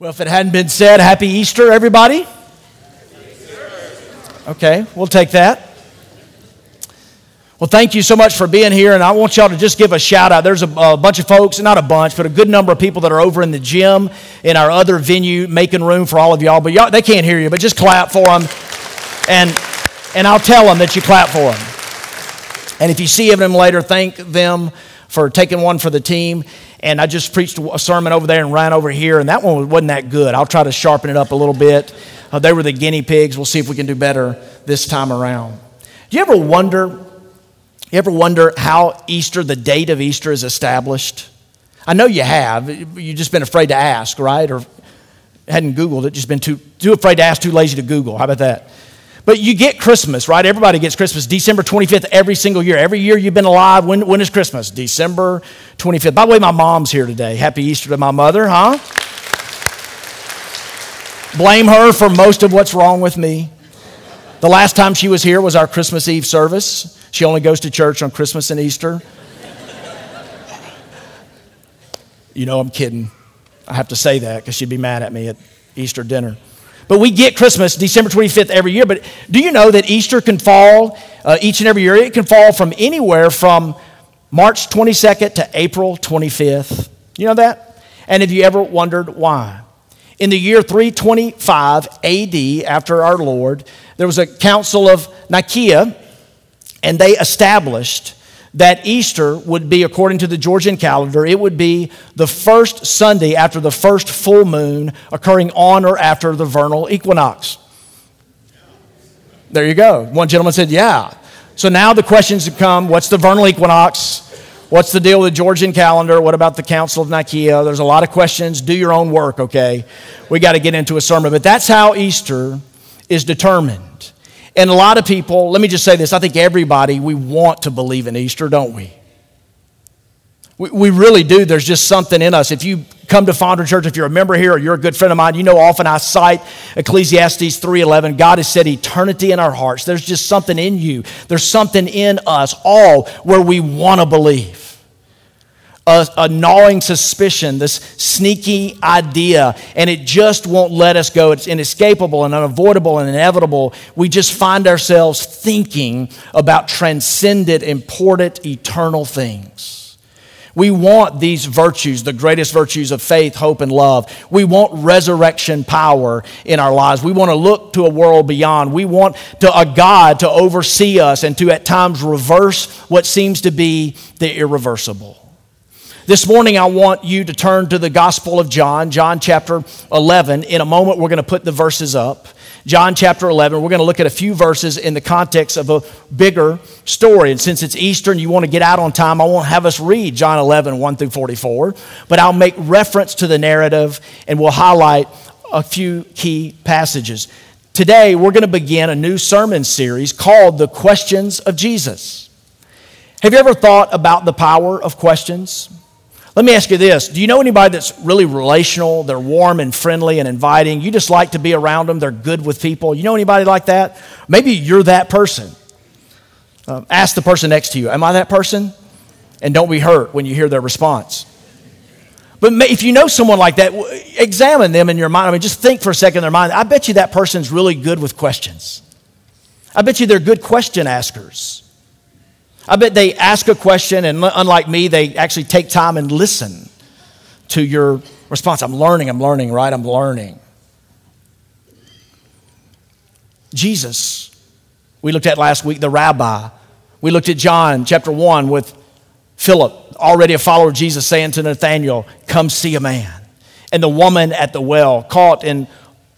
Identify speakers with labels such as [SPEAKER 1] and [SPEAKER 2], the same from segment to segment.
[SPEAKER 1] Well, if it hadn't been said, happy Easter, everybody. Okay, we'll take that. Well, thank you so much for being here, and I want y'all to just give a shout out. There's a, a, bunch of folks, not a bunch, but a good number of people that are over in the gym in our other venue, making room for all of y'all. But y'all, they can't hear you, but just clap for them, and and I'll tell them that you clap for them. And if you see them later, thank them for taking one for the team and I just preached a sermon over there and ran over here, and that one wasn't that good. I'll try to sharpen it up a little bit. Uh, they were the guinea pigs. We'll see if we can do better this time around. Do you ever wonder? You ever wonder how Easter, the date of Easter, is established? I know you have. You've just been afraid to ask, right? Or hadn't Googled it, just been too, too afraid to ask, too lazy to Google. How about that? But you get Christmas, right? Everybody gets Christmas December 25th every single year. Every year you've been alive, when, when is Christmas? December 25th. By the way, my mom's here today. Happy Easter to my mother, huh? Blame her for most of what's wrong with me. The last time she was here was our Christmas Eve service. She only goes to church on Christmas and Easter. You know, I'm kidding. I have to say that because she'd be mad at me at Easter dinner. But we get Christmas December 25th every year. But do you know that Easter can fall uh, each and every year? It can fall from anywhere from March 22nd to April 25th. You know that? And have you ever wondered why? In the year 325 AD, after our Lord, there was a council of Nicaea, and they established that Easter would be, according to the Georgian calendar, it would be the first Sunday after the first full moon occurring on or after the vernal equinox. There you go. One gentleman said, Yeah. So now the questions have come what's the vernal equinox? What's the deal with the Georgian calendar? What about the Council of Nicaea? There's a lot of questions. Do your own work, okay? We got to get into a sermon. But that's how Easter is determined. And a lot of people, let me just say this I think everybody, we want to believe in Easter, don't we? We, really do. There's just something in us. If you come to Fondren Church, if you're a member here or you're a good friend of mine, you know often I cite Ecclesiastes 3.11. God has set eternity in our hearts. There's just something in you. There's something in us all where we want to believe a, a, gnawing suspicion, this sneaky idea, and it just won't let us go. It's inescapable and unavoidable and inevitable. We just find ourselves thinking about transcendent, important, eternal things. We want these virtues, the greatest virtues of faith, hope, and love. We want resurrection power in our lives. We want to look to a world beyond. We want to, a God to oversee us and to at times reverse what seems to be the irreversible. This morning, I want you to turn to the Gospel of John, John chapter 11. In a moment, we're going to put the verses up. John chapter 11, we're going to look at a few verses in the context of a bigger story. And since it's Easter and you want to get out on time, I won't have us read John 11, 1 through 44, but I'll make reference to the narrative and we'll highlight a few key passages. Today, we're going to begin a new sermon series called The Questions of Jesus. Have you ever thought about the power of questions? Let me ask you this Do you know anybody that's really relational? They're warm and friendly and inviting. You just like to be around them. They're good with people. You know anybody like that? Maybe you're that person. Um, ask the person next to you, Am I that person? And don't be hurt when you hear their response. But if you know someone like that, examine them in your mind. I mean, just think for a second in their mind. I bet you that person's really good with questions. I bet you they're good question askers. I bet they ask a question, and unlike me, they actually take time and listen to your response. I'm learning, I'm learning, right? I'm learning. Jesus, we looked at last week, the rabbi. We looked at John chapter 1 with Philip, already a follower of Jesus, saying to Nathanael, Come see a man. And the woman at the well, caught in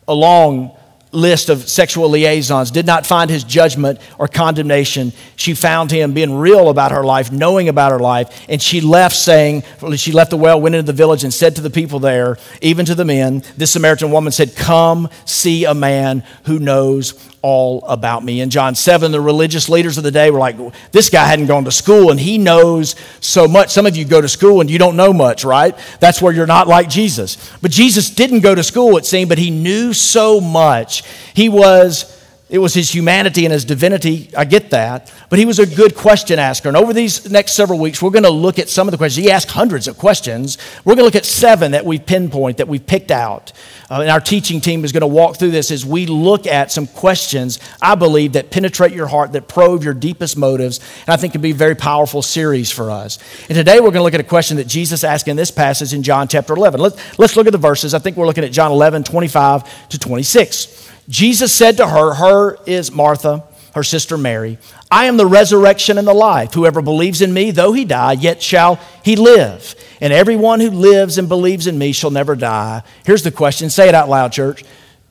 [SPEAKER 1] a long list of sexual liaisons, did not find his judgment or condemnation. She found him being real about her life, knowing about her life, and she left saying, she left the well, went into the village, and said to the people there, even to the men, this Samaritan woman said, Come see a man who knows all about me. In John 7, the religious leaders of the day were like, This guy hadn't gone to school and he knows so much. Some of you go to school and you don't know much, right? That's where you're not like Jesus. But Jesus didn't go to school, it seemed, but he knew so much. He was It was his humanity and his divinity. I get that. But he was a good question asker. And over these next several weeks, we're going to look at some of the questions. He asked hundreds of questions. We're going to look at seven that we've pinpoint, that we've picked out. Uh, and our teaching team is going to walk through this as we look at some questions, I believe, that penetrate your heart, that probe your deepest motives. And I think can be a very powerful series for us. And today we're going to look at a question that Jesus asked in this passage in John chapter 11. Let's, let's look at the verses. I think we're looking at John 11, 25 to 26. Jesus said to her, Her is Martha, her sister Mary, I am the resurrection and the life. Whoever believes in me, though he die, yet shall he live. And everyone who lives and believes in me shall never die. Here's the question say it out loud, church.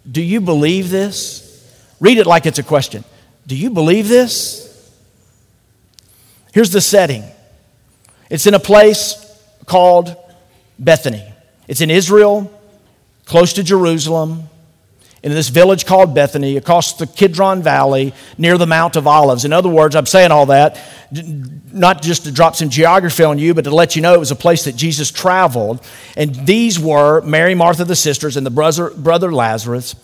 [SPEAKER 1] Do you believe this? Read it like it's a question. Do you believe this? Here's the setting it's in a place called Bethany, it's in Israel, close to Jerusalem in this village called Bethany, across the Kidron Valley, near the Mount of Olives. In other words, I'm saying all that not just to drop some geography on you, but to let you know it was a place that Jesus traveled. And these were Mary, Martha, the sisters, and the brother, brother Lazarus.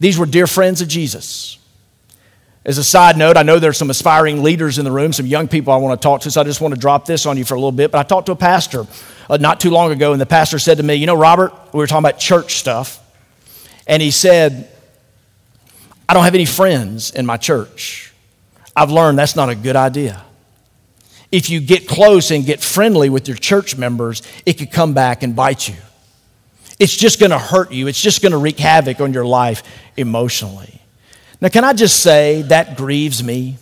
[SPEAKER 1] These were dear friends of Jesus. As a side note, I know there's some aspiring leaders in the room, some young people I want to talk to, so I just want to drop this on you for a little bit. But I talked to a pastor uh, not too long ago, and the pastor said to me, You know, Robert, we were talking about church stuff. And he said, I don't have any friends in my church. I've learned that's not a good idea. If you get close and get friendly with your church members, it could come back and bite you. It's just going to hurt you, it's just going to wreak havoc on your life emotionally. Now, can I just say that grieves me?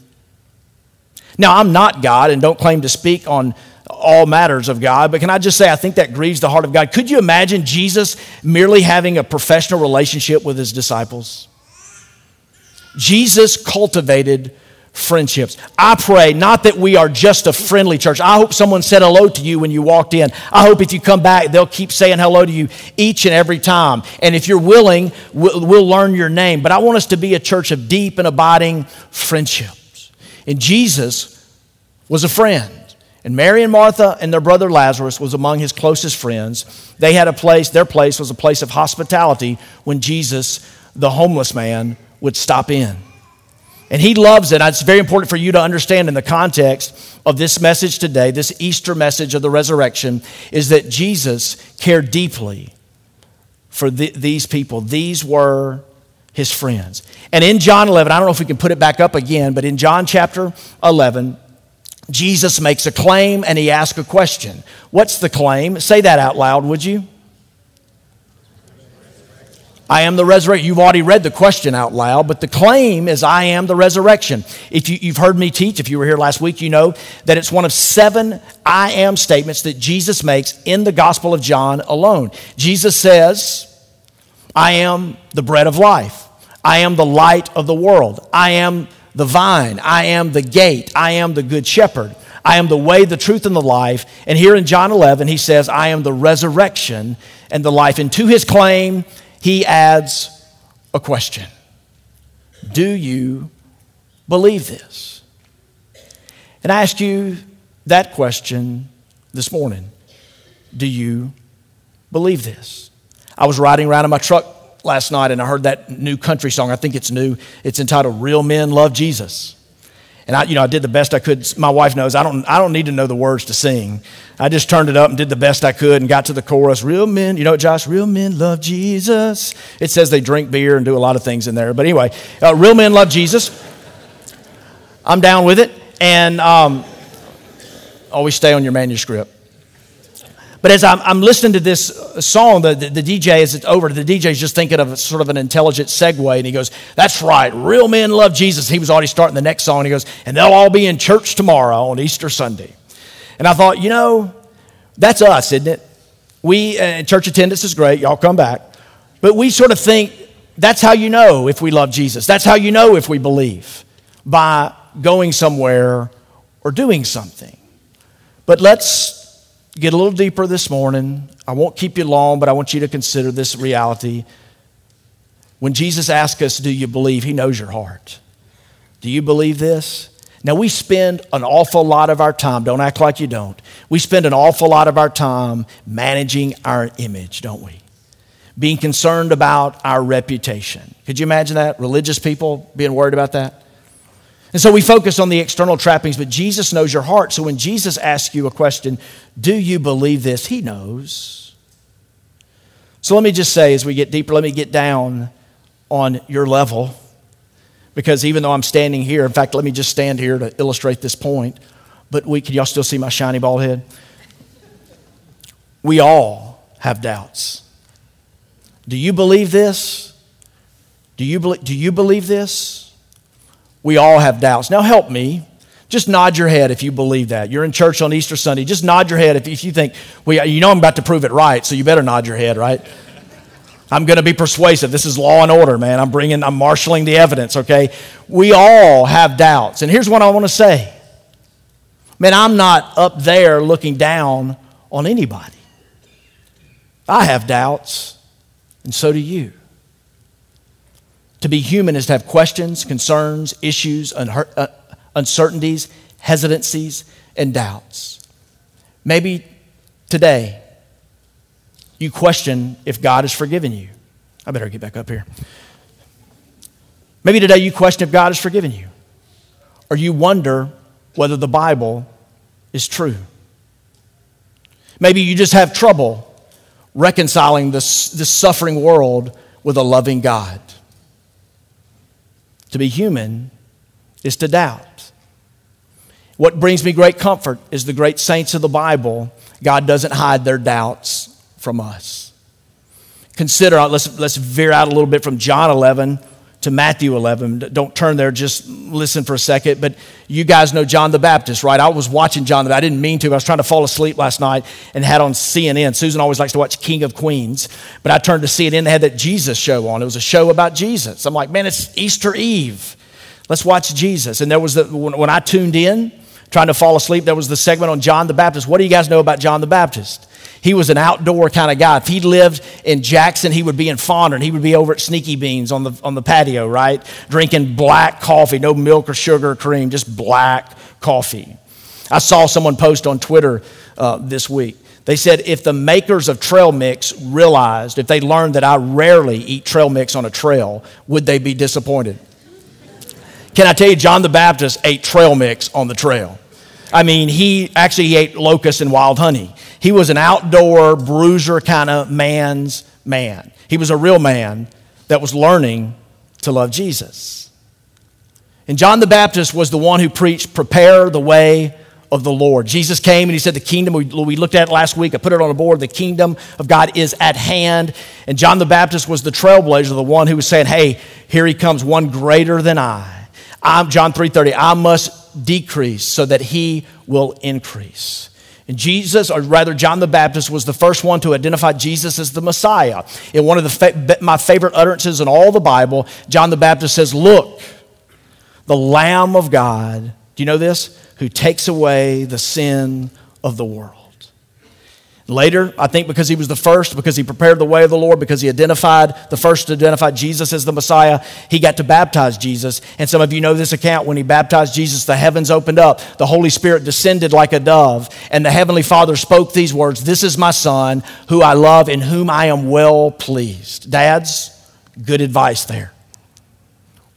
[SPEAKER 1] Now, I'm not God and don't claim to speak on all matters of God, but can I just say, I think that grieves the heart of God. Could you imagine Jesus merely having a professional relationship with his disciples? Jesus cultivated friendships. I pray not that we are just a friendly church. I hope someone said hello to you when you walked in. I hope if you come back, they'll keep saying hello to you each and every time. And if you're willing, we'll, learn your name. But I want us to be a church of deep and abiding friendships. And Jesus was a friend. And Mary and Martha and their brother Lazarus was among his closest friends. They had a place, their place was a place of hospitality when Jesus, the homeless man, would stop in. And he loves it. It's very important for you to understand in the context of this message today, this Easter message of the resurrection, is that Jesus cared deeply for the, these people. These were his friends. And in John 11, I don't know if we can put it back up again, but in John chapter 11, Jesus makes a claim and he asks a question. What's the claim? Say that out loud, would you? I am the resurrection. You've already read the question out loud, but the claim is I am the resurrection. If you, have heard me teach, if you were here last week, you know that it's one of seven I am statements that Jesus makes in the Gospel of John alone. Jesus says, I am the bread of life. I am the light of the world. I am the vine. I am the gate. I am the good shepherd. I am the way, the truth, and the life. And here in John 11, he says, I am the resurrection and the life. And to his claim, he adds a question Do you believe this? And I ask you that question this morning Do you believe this? I was riding around in my truck last night and I heard that new country song. I think it's new. It's entitled Real Men Love Jesus. And I, you know, I did the best I could. My wife knows I don't, I don't need to know the words to sing. I just turned it up and did the best I could and got to the chorus. Real men, you know, Josh, real men love Jesus. It says they drink beer and do a lot of things in there. But anyway, uh, real men love Jesus. I'm down with it. And um, always stay on your manuscript. But as I'm, I'm listening to this song, the, the, the, DJ, as it's over, the DJ is just thinking of sort of an intelligent segue, and he goes, That's right, real men love Jesus. He was already starting the next song, and he goes, And they'll all be in church tomorrow on Easter Sunday. And I thought, you know, that's us, isn't it? We, uh, church attendance is great, y'all come back. But we sort of think that's how you know if we love Jesus. That's how you know if we believe by going somewhere or doing something. But let's get a little deeper this morning. I won't keep you long, but I want you to consider this reality. When Jesus asks us, Do you believe? He knows your heart. Do you believe this? Now, we spend an awful lot of our time, don't act like you don't. We spend an awful lot of our time managing our image, don't we? being concerned about our reputation. Could you imagine that? Religious people being worried about that? And so we focus on the external trappings, but Jesus knows your heart. So when Jesus asks you a question, do you believe this? He knows. So let me just say, as we get deeper, let me get down on your level. Because even though I'm standing here, in fact, let me just stand here to illustrate this point. But we, can y'all still see my shiny bald head? We all have doubts. Do you believe this? Do you, believe, do you believe this? We all have doubts. Now help me. Just nod your head if you believe that. You're in church on Easter Sunday. Just nod your head if, if you think, well, you know I'm about to prove it right, so you better nod your head, right? I'm going to be persuasive. This is law and order, man. I'm bringing, I'm marshaling the evidence, okay? We all have doubts. And here's what I want to say Man, I'm not up there looking down on anybody. I have doubts, and so do you. To be human is to have questions, concerns, issues, uh, uncertainties, hesitancies, and doubts. Maybe today you question if God has forgiven you. I better get back up here. Maybe today you question if God has forgiven you, or you wonder whether the Bible is true. Maybe you just have trouble reconciling this, this suffering world with a loving God. To be human is to doubt. What brings me great comfort is the great saints of the Bible, God doesn't hide their doubts from us. Consider, uh, let's, let's veer out a little bit from John 11 to Matthew 11. Don't turn there, just listen for a second. But you guys know John the Baptist, right? I was watching John the Baptist. I didn't mean to. I was trying to fall asleep last night and had on CNN. Susan always likes to watch King of Queens. But I turned to CNN. They had that Jesus show on. It was a show about Jesus. I'm like, man, it's Easter Eve. Let's watch Jesus. And there was the, when I tuned in, trying to fall asleep, there was the segment on John the Baptist. What do you guys know about John the Baptist? He was an outdoor kind of guy. If he lived in Jackson, he would be in Fondren. He would be over at Sneaky Beans on the, on the patio, right? Drinking black coffee, no milk or sugar or cream, just black coffee. I saw someone post on Twitter uh, this week. They said if the makers of trail mix realized, if they learned that I rarely eat trail mix on a trail, would they be disappointed? Can I tell you, John the Baptist ate trail mix on the trail. I mean, he actually ate locusts and wild honey. He was an outdoor bruiser kind of man's man. He was a real man that was learning to love Jesus. And John the Baptist was the one who preached, Prepare the way of the Lord. Jesus came and he said, The kingdom, we, we looked at last week, I put it on a board, the kingdom of God is at hand. And John the Baptist was the trailblazer, the one who was saying, Hey, here he comes, one greater than I. I'm John 3:30, I must decrease so that he will increase. And Jesus, or rather, John the Baptist, was the first one to identify Jesus as the Messiah. In one of the fa- my favorite utterances in all the Bible, John the Baptist says, Look, the Lamb of God, do you know this? Who takes away the sin of the world. Later, I think because he was the first, because he prepared the way of the Lord, because he identified, the first to identify Jesus as the Messiah, he got to baptize Jesus. And some of you know this account. When he baptized Jesus, the heavens opened up, the Holy Spirit descended like a dove, and the Heavenly Father spoke these words This is my Son, who I love, in whom I am well pleased. Dads, good advice there.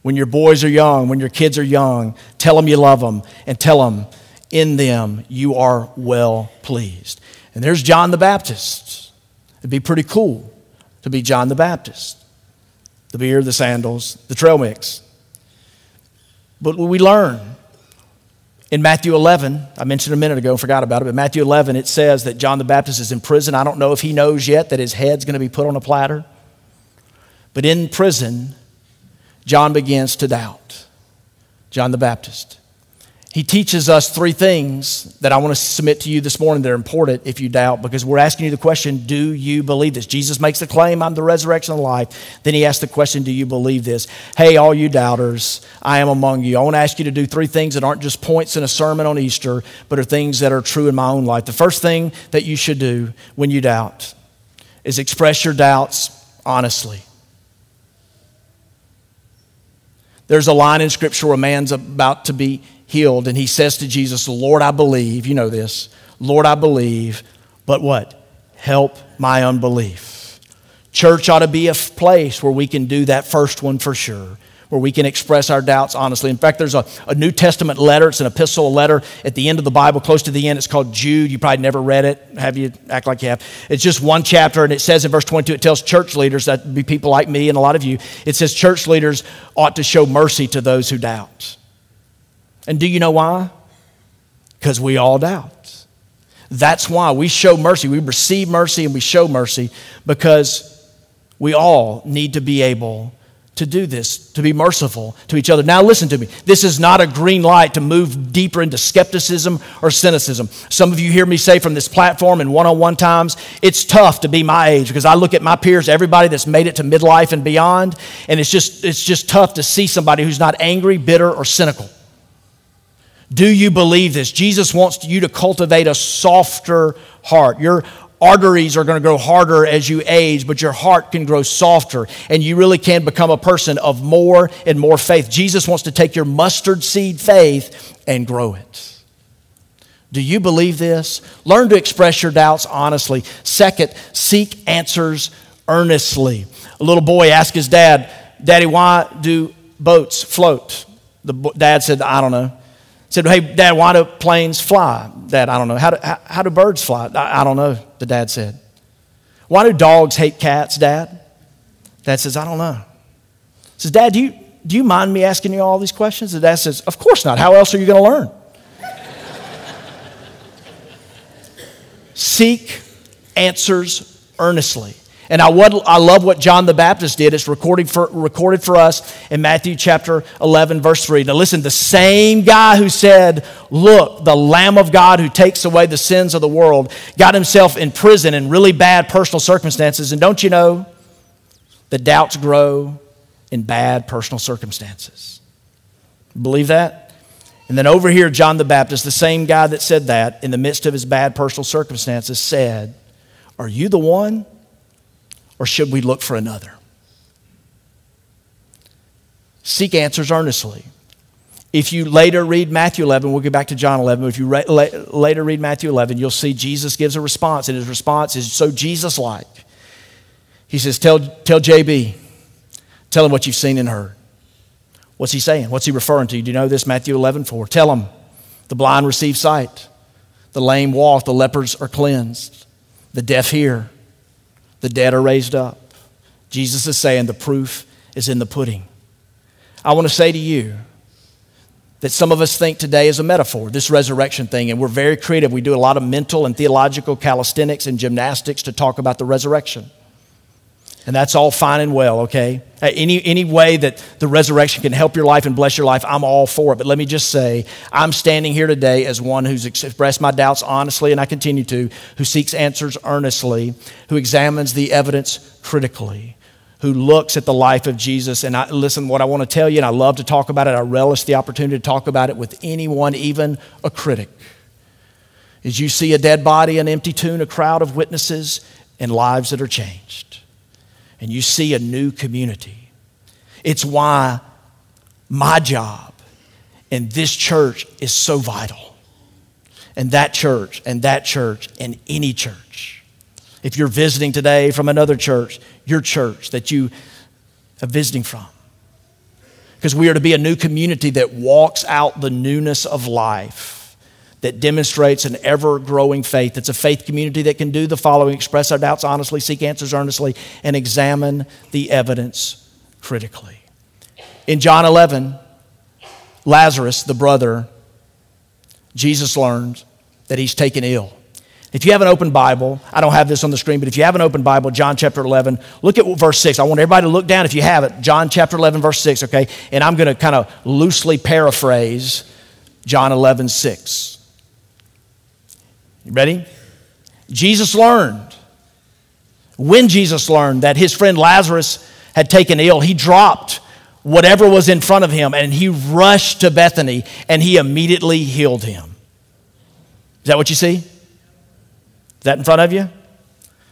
[SPEAKER 1] When your boys are young, when your kids are young, tell them you love them, and tell them in them you are well pleased. And there's John the Baptist. It'd be pretty cool to be John the Baptist. The beard, the sandals, the trail mix. But we learn in Matthew 11, I mentioned a minute ago, and forgot about it, but Matthew 11, it says that John the Baptist is in prison. I don't know if he knows yet that his head's going to be put on a platter. But in prison, John begins to doubt. John the Baptist. He teaches us three things that I want to submit to you this morning that are important if you doubt, because we're asking you the question, do you believe this? Jesus makes the claim, I'm the resurrection of life. Then he asks the question, do you believe this? Hey, all you doubters, I am among you. I want to ask you to do three things that aren't just points in a sermon on Easter, but are things that are true in my own life. The first thing that you should do when you doubt is express your doubts honestly. There's a line in Scripture where a man's about to be healed, and he says to Jesus, Lord, I believe. You know this. Lord, I believe. But what? Help my unbelief. Church ought to be a place where we can do that first one for sure where we can express our doubts honestly. In fact, there's a, a New Testament letter, it's an epistle letter at the end of the Bible, close to the end. It's called Jude. You probably never read it. Have you? Act like you have. It's just one chapter, and it says in verse 22, it tells church leaders, that be people like me and a lot of you, it says church leaders ought to show mercy to those who doubt. And do you know why? Because we all doubt. That's why we show mercy. We receive mercy and we show mercy because we all need to be able to do this, to be merciful to each other. Now, listen to me. This is not a green light to move deeper into skepticism or cynicism. Some of you hear me say from this platform in one on one times, it's tough to be my age because I look at my peers, everybody that's made it to midlife and beyond, and it's just, it's just tough to see somebody who's not angry, bitter, or cynical. Do you believe this? Jesus wants you to cultivate a softer heart. Your arteries are going to grow harder as you age, but your heart can grow softer, and you really can become a person of more and more faith. Jesus wants to take your mustard seed faith and grow it. Do you believe this? Learn to express your doubts honestly. Second, seek answers earnestly. A little boy asked his dad, Daddy, why do boats float? The dad said, I don't know. Said, Hey, Dad, why do planes fly? Dad, I don't know. How do, how, how do birds fly? I, I don't know, the dad said. Why do dogs hate cats, Dad? Dad says, I don't know. Says, Dad, do you, do you mind me asking you all these questions? The dad says, Of course not. How else are you going to learn? Seek answers earnestly. And I, what, I love what John the Baptist did. It's recorded for, recorded for us in Matthew chapter 11, verse 3. Now, listen, the same guy who said, Look, the Lamb of God who takes away the sins of the world, got himself in prison in really bad personal circumstances. And don't you know that doubts grow in bad personal circumstances? Believe that? And then over here, John the Baptist, the same guy that said that in the midst of his bad personal circumstances, said, Are you the one? Or should we look for another? Seek answers earnestly. If you later read Matthew 11, we'll get back to John 11. but If you re- later read Matthew 11, you'll see Jesus gives a response, and his response is so Jesus like. He says, tell, tell JB, tell him what you've seen and heard. What's he saying? What's he referring to? Do you know this? Matthew 11, 4. Tell him the blind receive sight, the lame walk, the lepers are cleansed, the deaf hear, the dead are raised up. Jesus is saying the proof is in the pudding. I want to say to you that some of us think today is a metaphor, this resurrection thing, and we're very creative. We do a lot of mental and theological calisthenics and gymnastics to talk about the resurrection. And that's all fine and well, okay? Uh, any, any way that the resurrection can help your life and bless your life, I'm all for it. But let me just say, I'm standing here today as one who's expressed my doubts honestly, and I continue to, who seeks answers earnestly, who examines the evidence critically, who looks at the life of Jesus. And I, listen, what I want to tell you, and I love to talk about it, I relish the opportunity to talk about it with anyone, even a critic, is you see a dead body, an empty tomb, a crowd of witnesses, and lives that are changed and you see a new community. It's why my job in this church is so vital. And that church, and that church, and any church. If you're visiting today from another church, your church that you are visiting from. Because we are to be a new community that walks out the newness of life that demonstrates an ever growing faith. It's a faith community that can do the following express our doubts honestly, seek answers earnestly, and examine the evidence critically. In John 11, Lazarus, the brother, Jesus learned that he's taken ill. If you have an open Bible, I don't have this on the screen, but if you have an open Bible, John chapter 11, look at verse 6. I want everybody to look down if you have it. John chapter 11, verse 6, okay? And I'm going to kind of loosely paraphrase John 11, 6. You ready? Jesus learned. When Jesus learned that his friend Lazarus had taken ill, he dropped whatever was in front of him and he rushed to Bethany and he immediately healed him. Is that what you see? Is that in front of you?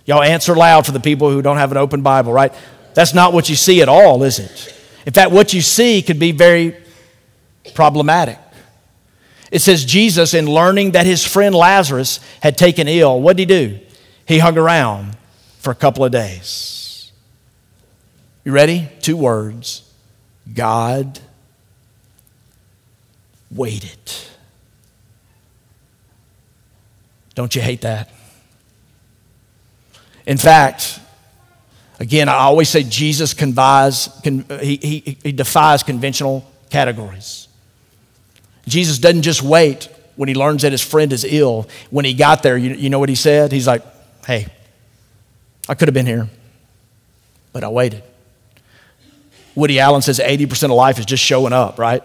[SPEAKER 1] Y'all answer loud for the people who don't have an open Bible, right? That's not what you see at all, is it? In fact, what you see could be very problematic. It says Jesus, in learning that his friend Lazarus had taken ill, what did he do? He hung around for a couple of days. You ready? Two words God waited. Don't you hate that? In fact, again, I always say Jesus he, he, he defies conventional categories. Jesus doesn't just wait when he learns that his friend is ill. When he got there, you, you know what he said? He's like, hey, I could have been here, but I waited. Woody Allen says 80% of life is just showing up, right?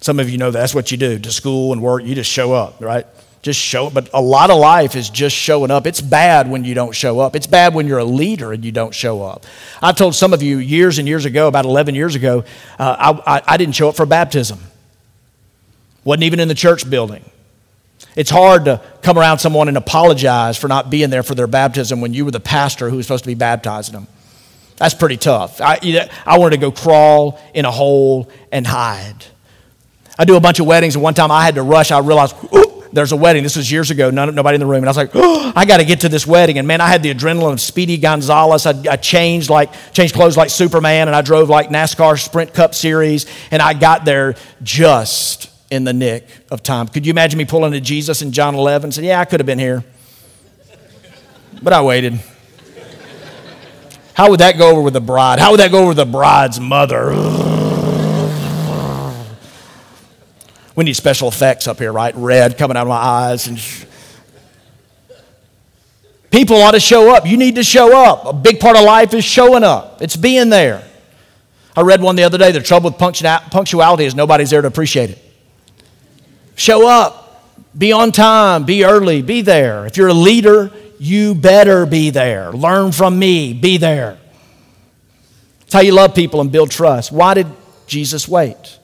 [SPEAKER 1] Some of you know that's what you do to school and work, you just show up, right? Just show up. But a lot of life is just showing up. It's bad when you don't show up. It's bad when you're a leader and you don't show up. I've told some of you years and years ago, about 11 years ago, uh, I, I, I didn't show up for baptism. Wasn't even in the church building. It's hard to come around someone and apologize for not being there for their baptism when you were the pastor who was supposed to be baptizing them. That's pretty tough. I, I wanted to go crawl in a hole and hide. I do a bunch of weddings, and one time I had to rush. I realized, there's a wedding. This was years ago, none, nobody in the room. And I was like, oh, I got to get to this wedding. And man, I had the adrenaline of Speedy Gonzalez. I, I, changed like changed clothes like Superman, and I drove like NASCAR Sprint Cup Series, and I got there just in the nick of time. Could you imagine me pulling to Jesus in John 11 and saying, Yeah, I could have been here. But I waited. How would that go over with the bride? How would that go over with the bride's mother? We need special effects up here, right? Red coming out of my eyes. And People ought to show up. You need to show up. A big part of life is showing up, it's being there. I read one the other day. The trouble with punctuality is nobody's there to appreciate it. Show up, be on time, be early, be there. If you're a leader, you better be there. Learn from me, be there. It's how you love people and build trust. Why did Jesus wait?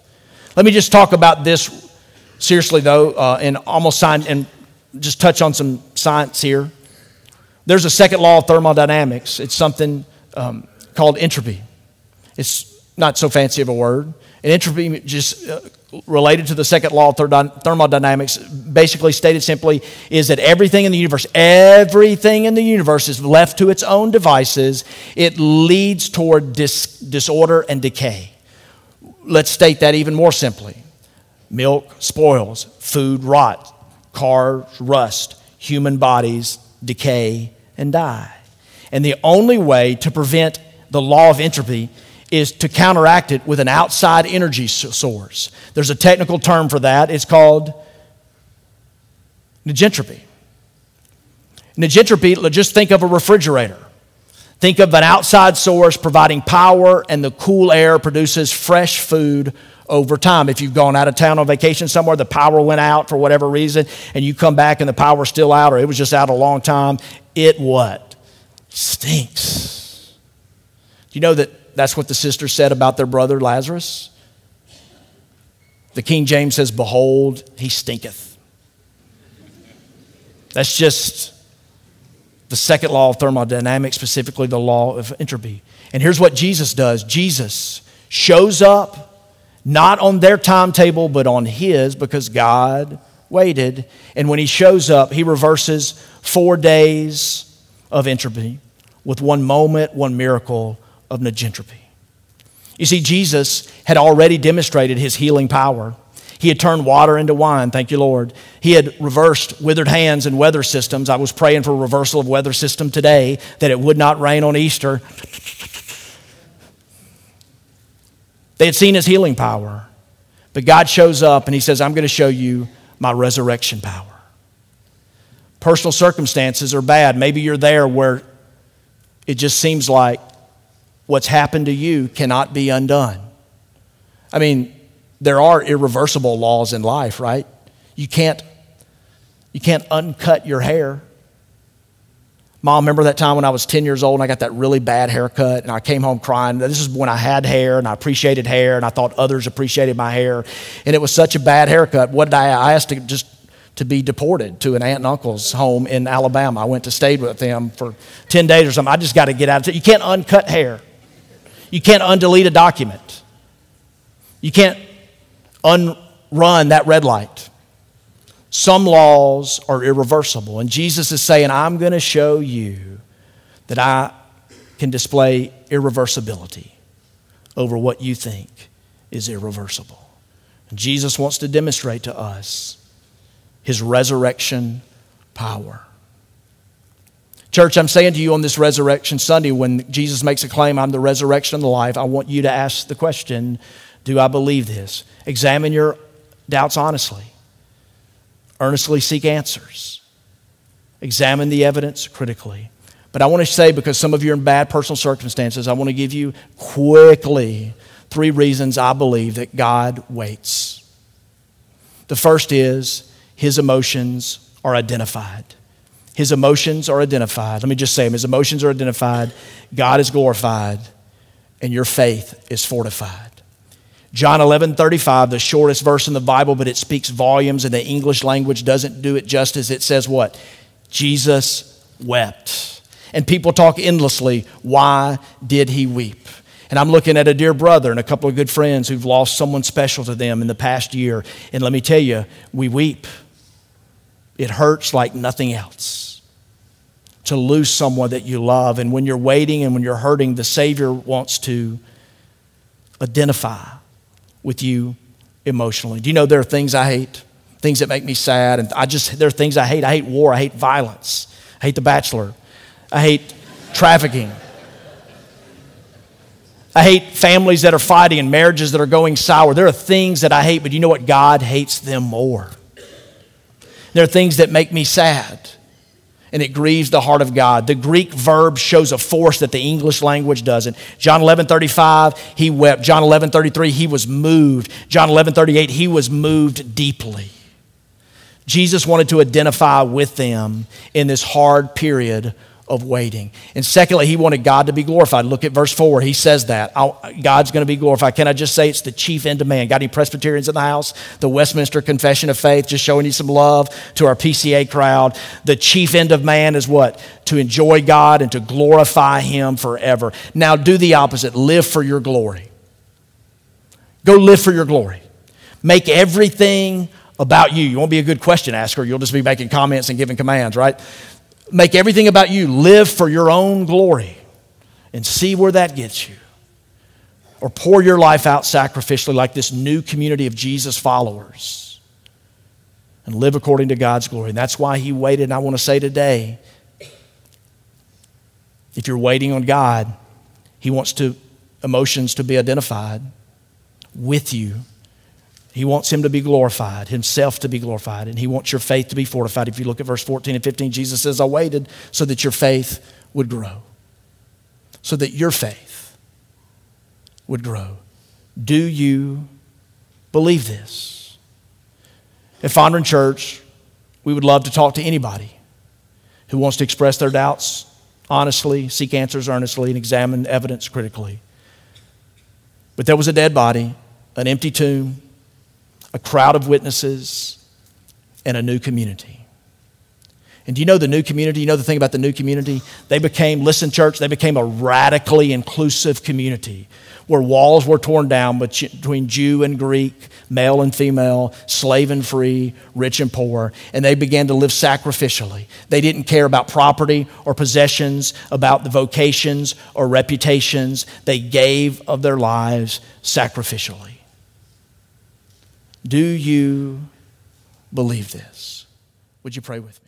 [SPEAKER 1] Let me just talk about this seriously, though, uh, and almost sign and just touch on some science here. There's a second law of thermodynamics. It's something um, called entropy. It's not so fancy of a word. And entropy, just uh, related to the second law of thermodynamics, basically stated simply, is that everything in the universe, everything in the universe is left to its own devices. It leads toward dis- disorder and decay. Let's state that even more simply milk spoils, food rots, cars rust, human bodies decay and die. And the only way to prevent the law of entropy is to counteract it with an outside energy source. There's a technical term for that. It's called negentropy. Negentropy, just think of a refrigerator. Think of an outside source providing power, and the cool air produces fresh food over time. If you've gone out of town on vacation somewhere, the power went out for whatever reason, and you come back and the power's still out, or it was just out a long time, it what? Stinks. Do you know that that's what the sister said about their brother Lazarus. The King James says, Behold, he stinketh. That's just the second law of thermodynamics, specifically the law of entropy. And here's what Jesus does Jesus shows up not on their timetable, but on his because God waited. And when he shows up, he reverses four days of entropy with one moment, one miracle of negentropy. You see, Jesus had already demonstrated his healing power. He had turned water into wine, thank you, Lord. He had reversed withered hands and weather systems. I was praying for a reversal of weather system today, that it would not rain on Easter. They had seen his healing power. But God shows up and he says, I'm going to show you my resurrection power. Personal circumstances are bad. Maybe you're there where it just seems like what's happened to you cannot be undone. I mean, there are irreversible laws in life, right? You can't you can't uncut your hair. Mom, remember that time when I was 10 years old and I got that really bad haircut and I came home crying? This is when I had hair and I appreciated hair and I thought others appreciated my hair. And it was such a bad haircut. What did I, I asked to just to be deported to an aunt and uncle's home in Alabama. I went to stay with them for 10 days or something. I just got to get out of it. You can't uncut hair. You can't undelete a document. You can't unrun that red light. Some laws are irreversible. And Jesus is saying, I'm going to show you that I can display irreversibility over what you think is irreversible. And Jesus wants to demonstrate to us his resurrection power. Church, I'm saying to you on this Resurrection Sunday, when Jesus makes a claim, I'm the resurrection and the life, I want you to ask the question Do I believe this? Examine your doubts honestly, earnestly seek answers, examine the evidence critically. But I want to say, because some of you are in bad personal circumstances, I want to give you quickly three reasons I believe that God waits. The first is his emotions are identified. His emotions are identified. Let me just say them. His emotions are identified, God is glorified, and your faith is fortified. John 11, 35, the shortest verse in the Bible, but it speaks volumes, and the English language doesn't do it justice. It says what? Jesus wept. And people talk endlessly, why did he weep? And I'm looking at a dear brother and a couple of good friends who've lost someone special to them in the past year. And let me tell you, we weep. It hurts like nothing else to lose someone that you love. And when you're waiting and when you're hurting, the Savior wants to identify with you emotionally. Do you know there are things I hate? Things that make me sad. And I just, there are things I hate. I hate war. I hate violence. I hate The Bachelor. I hate trafficking. I hate families that are fighting and marriages that are going sour. There are things that I hate, but you know what? God hates them more. There are things that make me sad, and it grieves the heart of God. The Greek verb shows a force that the English language doesn't. John 11 35, he wept. John 11 33, he was moved. John 11 38, he was moved deeply. Jesus wanted to identify with them in this hard period of waiting. And secondly, he wanted God to be glorified. Look at verse 4. He says that God's going to be glorified. Can I just say it's the chief end of man? Got any Presbyterians in the house? The Westminster Confession of Faith, just showing you some love to our PCA crowd. The chief end of man is what? To enjoy God and to glorify him forever. Now do the opposite. Live for your glory. Go live for your glory. Make everything about you. You won't be a good question asker. You'll just be making comments and giving commands, right? Make everything about you. Live for your own glory and see where that gets you. Or pour your life out sacrificially like this new community of Jesus followers and live according to God's glory. And that's why He waited. And I want to say today if you're waiting on God, He wants to, emotions to be identified with you he wants him to be glorified, himself to be glorified, and he wants your faith to be fortified. If you look at verse 14 and 15, Jesus says, I waited so that your faith would grow. So that your faith would grow. Do you believe this? At Fondren Church, we would love to talk to anybody who wants to express their doubts honestly, seek answers earnestly, and examine evidence critically. But there was a dead body, an empty tomb, a crowd of witnesses, and a new community. And do you know the new community? You know the thing about the new community? They became, listen, church, they became a radically inclusive community where walls were torn down between Jew and Greek, male and female, slave and free, rich and poor, and they began to live sacrificially. They didn't care about property or possessions, about the vocations or reputations. They gave of their lives sacrificially. Do you believe this? Would you pray with me?